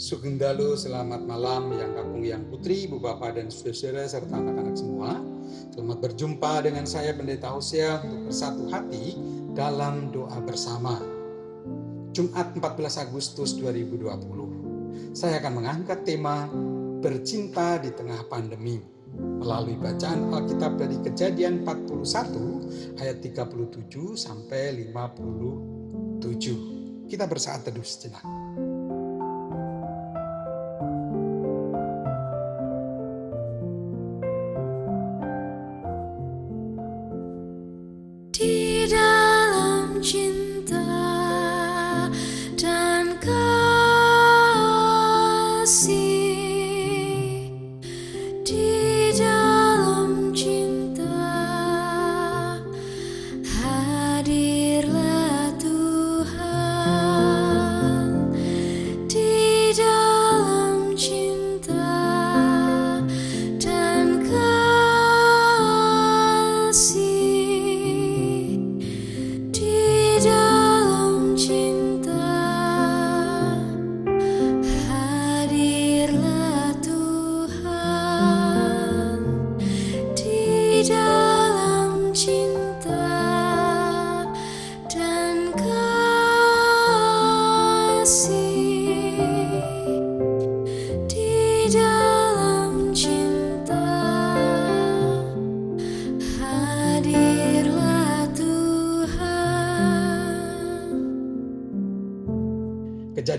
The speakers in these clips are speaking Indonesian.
Sugeng Dalu, selamat malam yang kakung yang putri, ibu bapak dan saudara serta anak-anak semua. Selamat berjumpa dengan saya Pendeta Hosea untuk bersatu hati dalam doa bersama. Jumat 14 Agustus 2020. Saya akan mengangkat tema bercinta di tengah pandemi melalui bacaan Alkitab dari Kejadian 41 ayat 37 sampai 57. Kita bersaat teduh sejenak. watching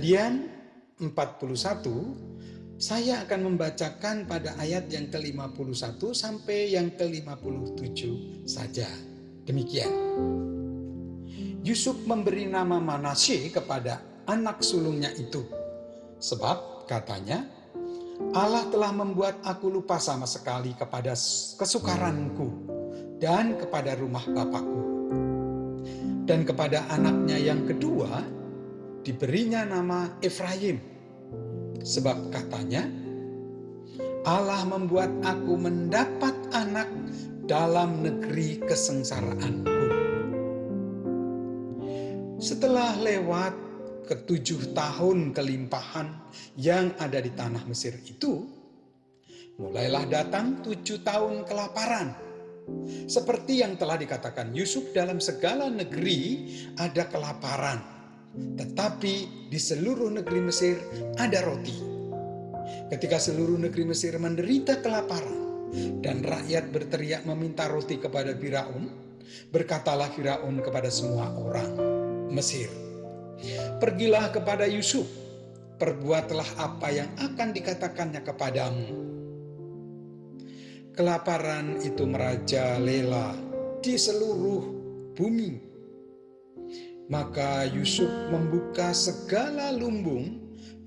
Kejadian 41 saya akan membacakan pada ayat yang ke-51 sampai yang ke-57 saja. Demikian. Yusuf memberi nama Manasye kepada anak sulungnya itu. Sebab katanya, Allah telah membuat aku lupa sama sekali kepada kesukaranku dan kepada rumah bapakku. Dan kepada anaknya yang kedua, diberinya nama Efraim. Sebab katanya, Allah membuat aku mendapat anak dalam negeri kesengsaraanku. Setelah lewat ketujuh tahun kelimpahan yang ada di tanah Mesir itu, mulailah datang tujuh tahun kelaparan. Seperti yang telah dikatakan Yusuf dalam segala negeri ada kelaparan tetapi di seluruh negeri Mesir ada roti. Ketika seluruh negeri Mesir menderita kelaparan dan rakyat berteriak meminta roti kepada Firaun, berkatalah Firaun kepada semua orang Mesir, "Pergilah kepada Yusuf, perbuatlah apa yang akan dikatakannya kepadamu." Kelaparan itu merajalela di seluruh bumi maka Yusuf membuka segala lumbung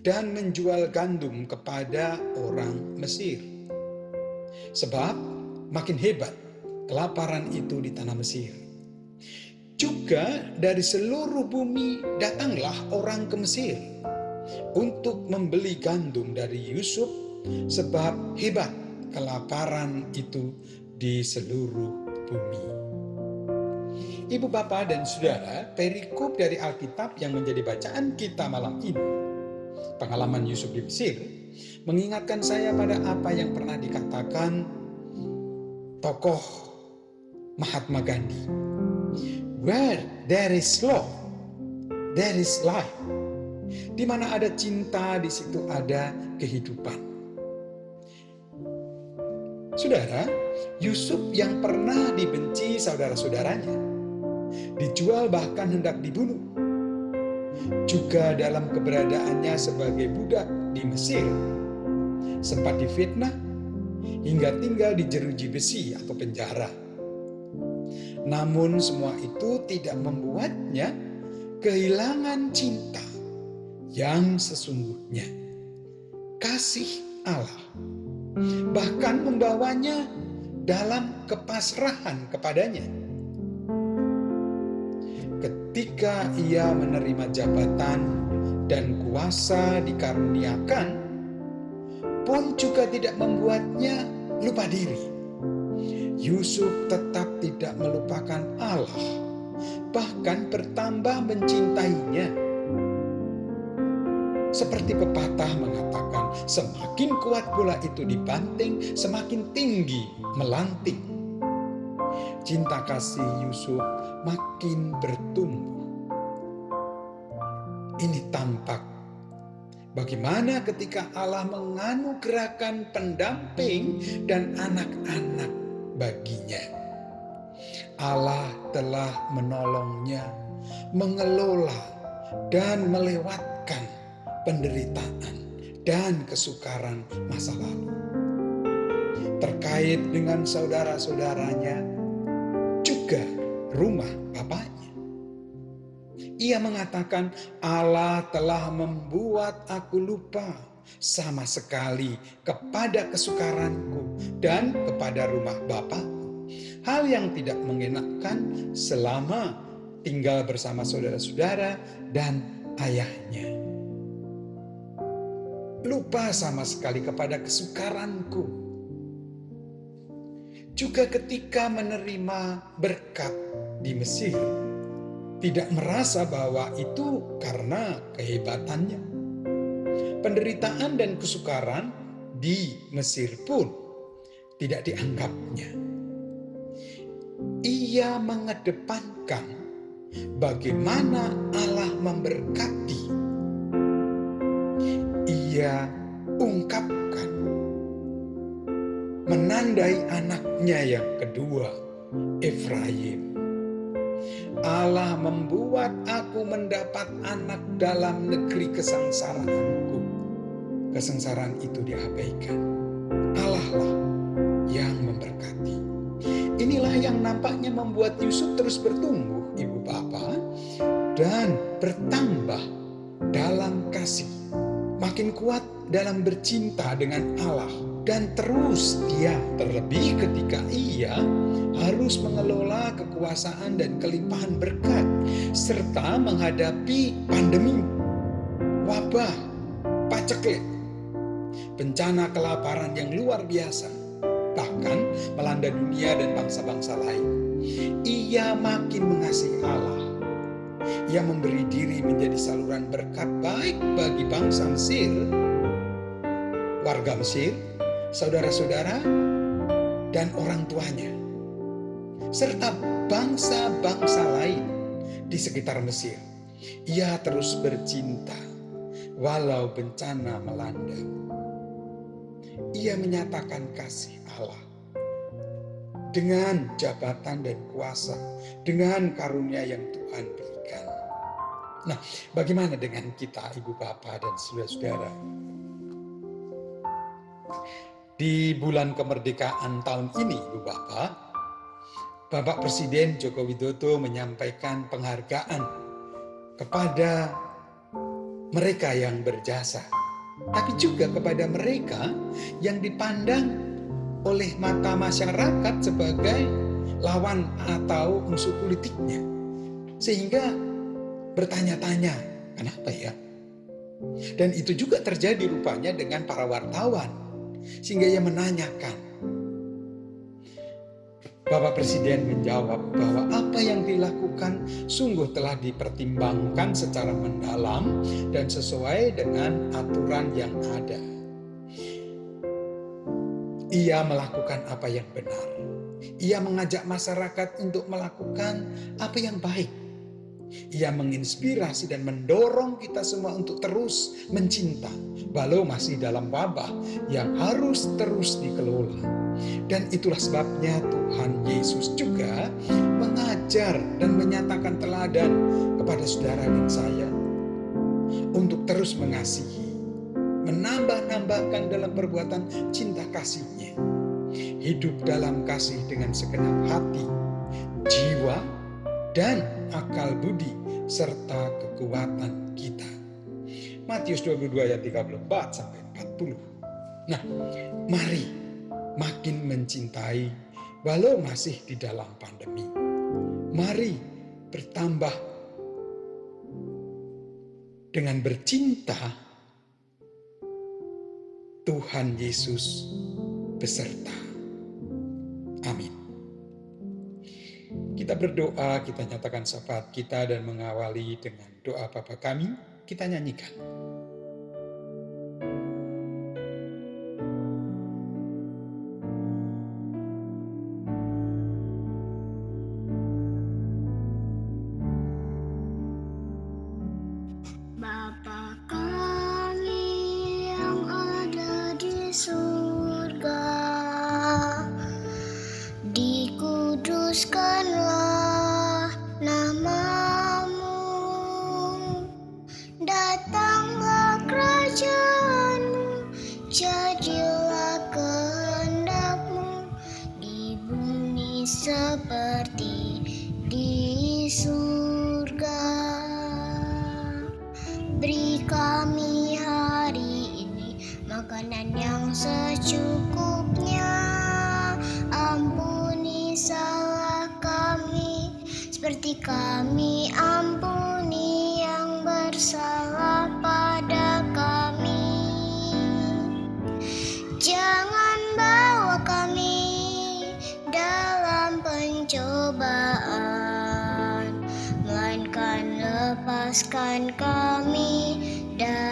dan menjual gandum kepada orang Mesir. Sebab makin hebat kelaparan itu di tanah Mesir. Juga dari seluruh bumi datanglah orang ke Mesir untuk membeli gandum dari Yusuf sebab hebat kelaparan itu di seluruh bumi. Ibu bapak dan saudara, perikop dari Alkitab yang menjadi bacaan kita malam ini, pengalaman Yusuf di Mesir, mengingatkan saya pada apa yang pernah dikatakan tokoh Mahatma Gandhi. Where there is love, there is life. Di mana ada cinta, di situ ada kehidupan. Saudara, Yusuf yang pernah dibenci saudara-saudaranya, dijual bahkan hendak dibunuh. Juga dalam keberadaannya sebagai budak di Mesir, sempat difitnah hingga tinggal di jeruji besi atau penjara. Namun semua itu tidak membuatnya kehilangan cinta yang sesungguhnya. Kasih Allah bahkan membawanya dalam kepasrahan kepadanya ketika ia menerima jabatan dan kuasa dikaruniakan, pun juga tidak membuatnya lupa diri. Yusuf tetap tidak melupakan Allah, bahkan bertambah mencintainya. Seperti pepatah mengatakan, semakin kuat bola itu dibanting, semakin tinggi melanting. Cinta kasih Yusuf makin bertumbuh. Ini tampak bagaimana ketika Allah menganugerahkan pendamping dan anak-anak baginya. Allah telah menolongnya, mengelola, dan melewatkan penderitaan dan kesukaran masa lalu. Terkait dengan saudara-saudaranya, rumah bapaknya. Ia mengatakan, Allah telah membuat aku lupa sama sekali kepada kesukaranku dan kepada rumah Bapakku. Hal yang tidak mengenakkan selama tinggal bersama saudara-saudara dan ayahnya lupa sama sekali kepada kesukaranku. Juga ketika menerima berkat di Mesir, tidak merasa bahwa itu karena kehebatannya. Penderitaan dan kesukaran di Mesir pun tidak dianggapnya. Ia mengedepankan bagaimana Allah memberkati ia ungkapkan menandai anaknya yang kedua Efraim. Allah membuat aku mendapat anak dalam negeri kesengsaraanku. Kesengsaraan itu diabaikan. Allah lah yang memberkati. Inilah yang nampaknya membuat Yusuf terus bertumbuh ibu bapak dan bertambah dalam kasih makin kuat dalam bercinta dengan Allah dan terus dia terlebih ketika ia harus mengelola kekuasaan dan kelimpahan berkat serta menghadapi pandemi, wabah, paceklik, bencana kelaparan yang luar biasa bahkan melanda dunia dan bangsa-bangsa lain. Ia makin mengasihi Allah yang memberi diri menjadi saluran berkat baik bagi bangsa Mesir, warga Mesir, saudara-saudara, dan orang tuanya, serta bangsa-bangsa lain di sekitar Mesir. Ia terus bercinta walau bencana melanda. Ia menyatakan kasih Allah dengan jabatan dan kuasa, dengan karunia yang Tuhan beri. Nah, bagaimana dengan kita, ibu bapak dan saudara-saudara? Di bulan kemerdekaan tahun ini, ibu bapak, Bapak Presiden Joko Widodo menyampaikan penghargaan kepada mereka yang berjasa, tapi juga kepada mereka yang dipandang oleh mata masyarakat sebagai lawan atau musuh politiknya. Sehingga bertanya-tanya, kenapa ya? Dan itu juga terjadi rupanya dengan para wartawan. Sehingga ia menanyakan. Bapak Presiden menjawab bahwa apa yang dilakukan sungguh telah dipertimbangkan secara mendalam dan sesuai dengan aturan yang ada. Ia melakukan apa yang benar. Ia mengajak masyarakat untuk melakukan apa yang baik ia menginspirasi dan mendorong kita semua untuk terus mencinta, walau masih dalam wabah yang harus terus dikelola. Dan itulah sebabnya Tuhan Yesus juga mengajar dan menyatakan teladan kepada saudara dan saya untuk terus mengasihi, menambah-nambahkan dalam perbuatan cinta kasihnya, hidup dalam kasih dengan segenap hati, jiwa, dan akal budi serta kekuatan kita. Matius 22 ayat 34 sampai 40. Nah, mari makin mencintai walau masih di dalam pandemi. Mari bertambah dengan bercinta Tuhan Yesus beserta. Kita berdoa, kita nyatakan syafaat kita dan mengawali dengan doa Bapa kami, kita nyanyikan. Kami ampuni yang bersalah pada kami. Jangan bawa kami dalam pencobaan Melainkan lepaskan kami dari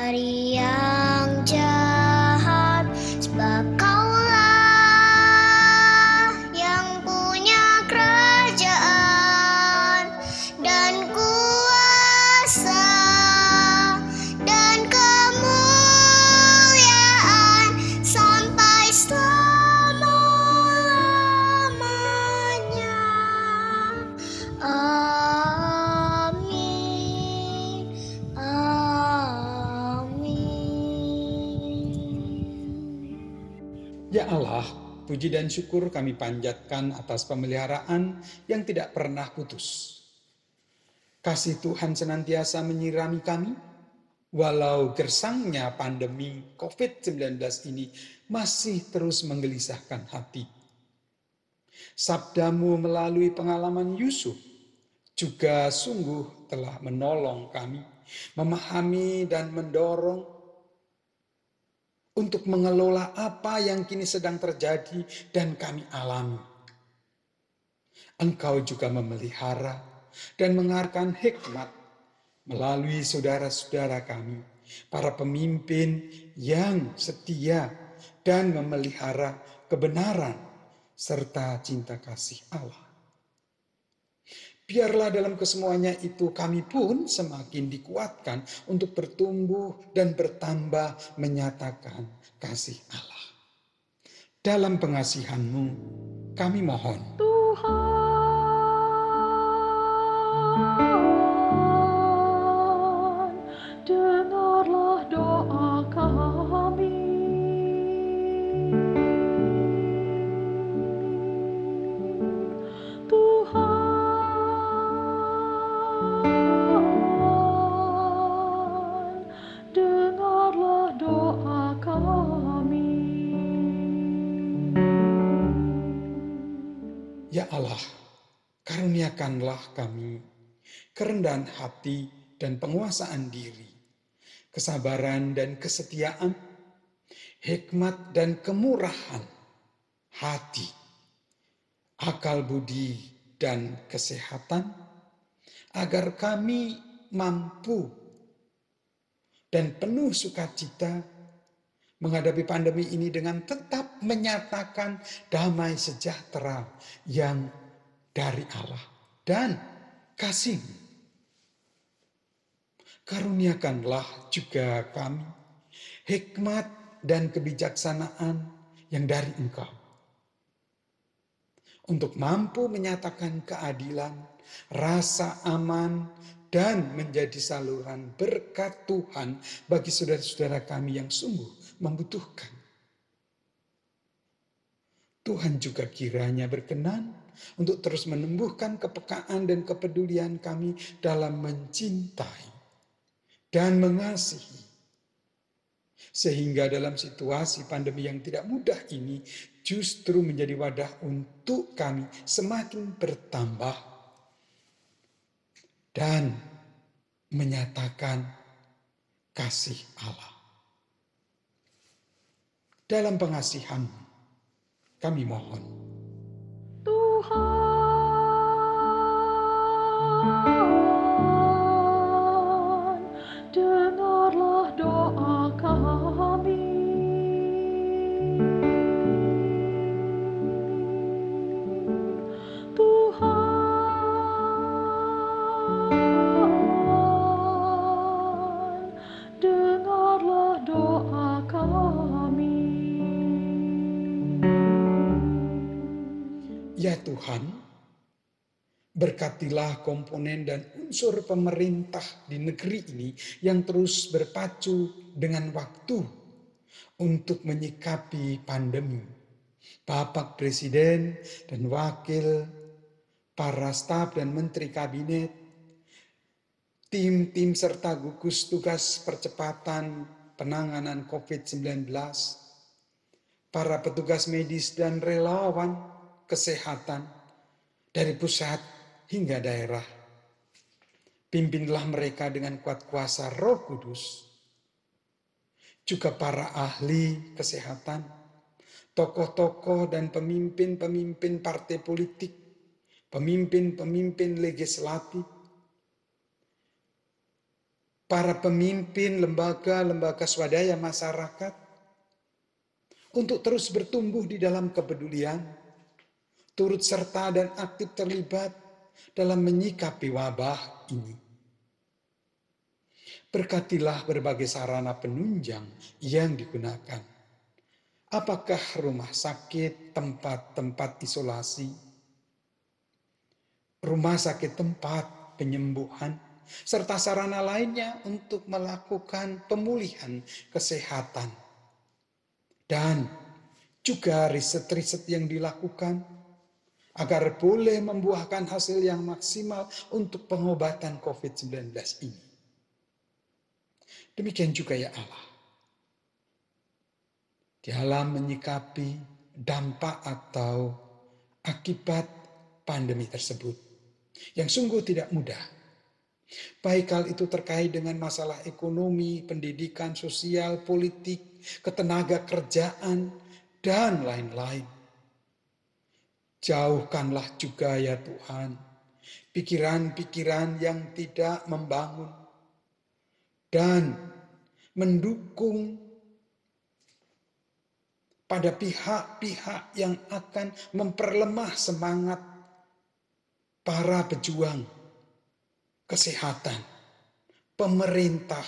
Ya Allah, puji dan syukur kami panjatkan atas pemeliharaan yang tidak pernah putus. Kasih Tuhan senantiasa menyirami kami, walau gersangnya pandemi COVID-19 ini masih terus menggelisahkan hati. Sabdamu melalui pengalaman Yusuf juga sungguh telah menolong kami, memahami dan mendorong untuk mengelola apa yang kini sedang terjadi dan kami alami. Engkau juga memelihara dan mengarahkan hikmat melalui saudara-saudara kami, para pemimpin yang setia dan memelihara kebenaran serta cinta kasih Allah. Biarlah dalam kesemuanya itu kami pun semakin dikuatkan untuk bertumbuh dan bertambah menyatakan kasih Allah. Dalam pengasihanmu kami mohon. Tuhan, kami kerendahan hati dan penguasaan diri, kesabaran dan kesetiaan, hikmat dan kemurahan hati, akal budi dan kesehatan, agar kami mampu dan penuh sukacita menghadapi pandemi ini dengan tetap menyatakan damai sejahtera yang dari Allah dan kasih. Karuniakanlah juga kami hikmat dan kebijaksanaan yang dari Engkau. Untuk mampu menyatakan keadilan, rasa aman, dan menjadi saluran berkat Tuhan bagi saudara-saudara kami yang sungguh membutuhkan. Tuhan juga kiranya berkenan untuk terus menumbuhkan kepekaan dan kepedulian kami dalam mencintai dan mengasihi. Sehingga dalam situasi pandemi yang tidak mudah ini justru menjadi wadah untuk kami semakin bertambah dan menyatakan kasih Allah. Dalam pengasihan kami mohon. Tuhan, Tuhan, berkatilah komponen dan unsur pemerintah di negeri ini yang terus berpacu dengan waktu untuk menyikapi pandemi. Bapak Presiden dan Wakil, para staf dan Menteri Kabinet, tim-tim serta gugus tugas percepatan penanganan COVID-19, para petugas medis dan relawan kesehatan dari pusat hingga daerah, Pimpinlah mereka dengan kuat kuasa Roh Kudus. Juga para ahli kesehatan, tokoh-tokoh dan pemimpin-pemimpin partai politik, pemimpin-pemimpin legislatif, para pemimpin lembaga-lembaga swadaya masyarakat untuk terus bertumbuh di dalam kepedulian, turut serta dan aktif terlibat dalam menyikapi wabah ini. Berkatilah berbagai sarana penunjang yang digunakan. Apakah rumah sakit, tempat-tempat isolasi, rumah sakit tempat penyembuhan, serta sarana lainnya untuk melakukan pemulihan kesehatan. Dan juga riset-riset yang dilakukan agar boleh membuahkan hasil yang maksimal untuk pengobatan COVID-19 ini. Demikian juga ya Allah. Dalam menyikapi dampak atau akibat pandemi tersebut. Yang sungguh tidak mudah. Baik hal itu terkait dengan masalah ekonomi, pendidikan, sosial, politik, ketenaga kerjaan, dan lain-lain. Jauhkanlah juga ya Tuhan, pikiran-pikiran yang tidak membangun dan mendukung pada pihak-pihak yang akan memperlemah semangat para pejuang kesehatan, pemerintah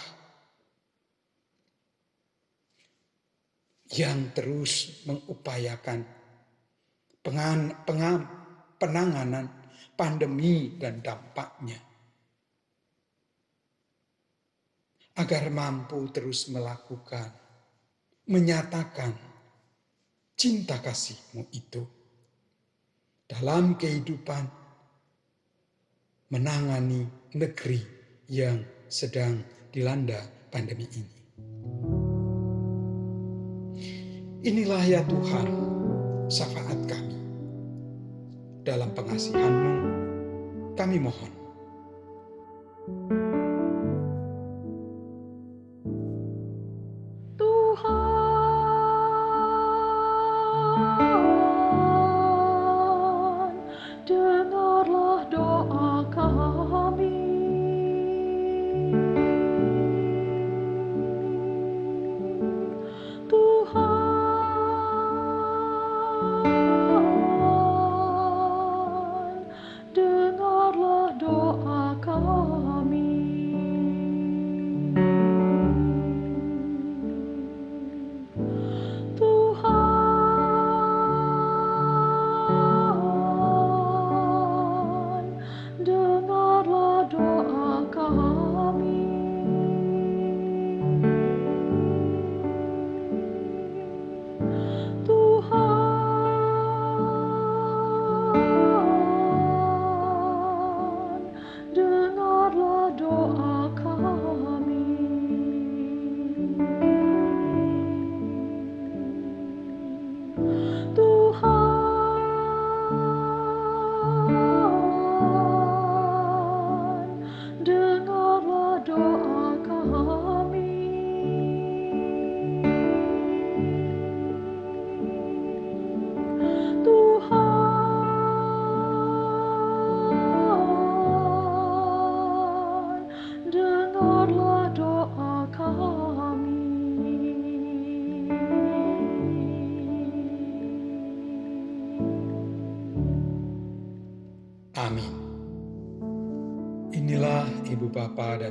yang terus mengupayakan penanganan pandemi dan dampaknya. agar mampu terus melakukan, menyatakan cinta kasihmu itu dalam kehidupan menangani negeri yang sedang dilanda pandemi ini. Inilah ya Tuhan, syafaat kami. Dalam pengasihanmu, kami mohon.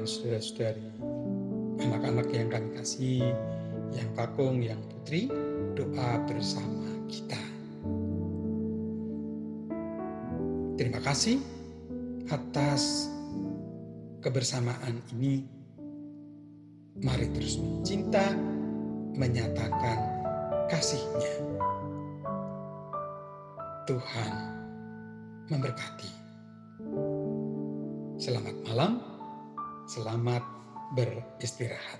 Dan saudara-saudari, anak-anak yang kami kasih, yang kakung, yang putri, doa bersama kita. Terima kasih atas kebersamaan ini. Mari terus mencinta, menyatakan kasihnya. Tuhan memberkati. Selamat malam, Selamat beristirahat.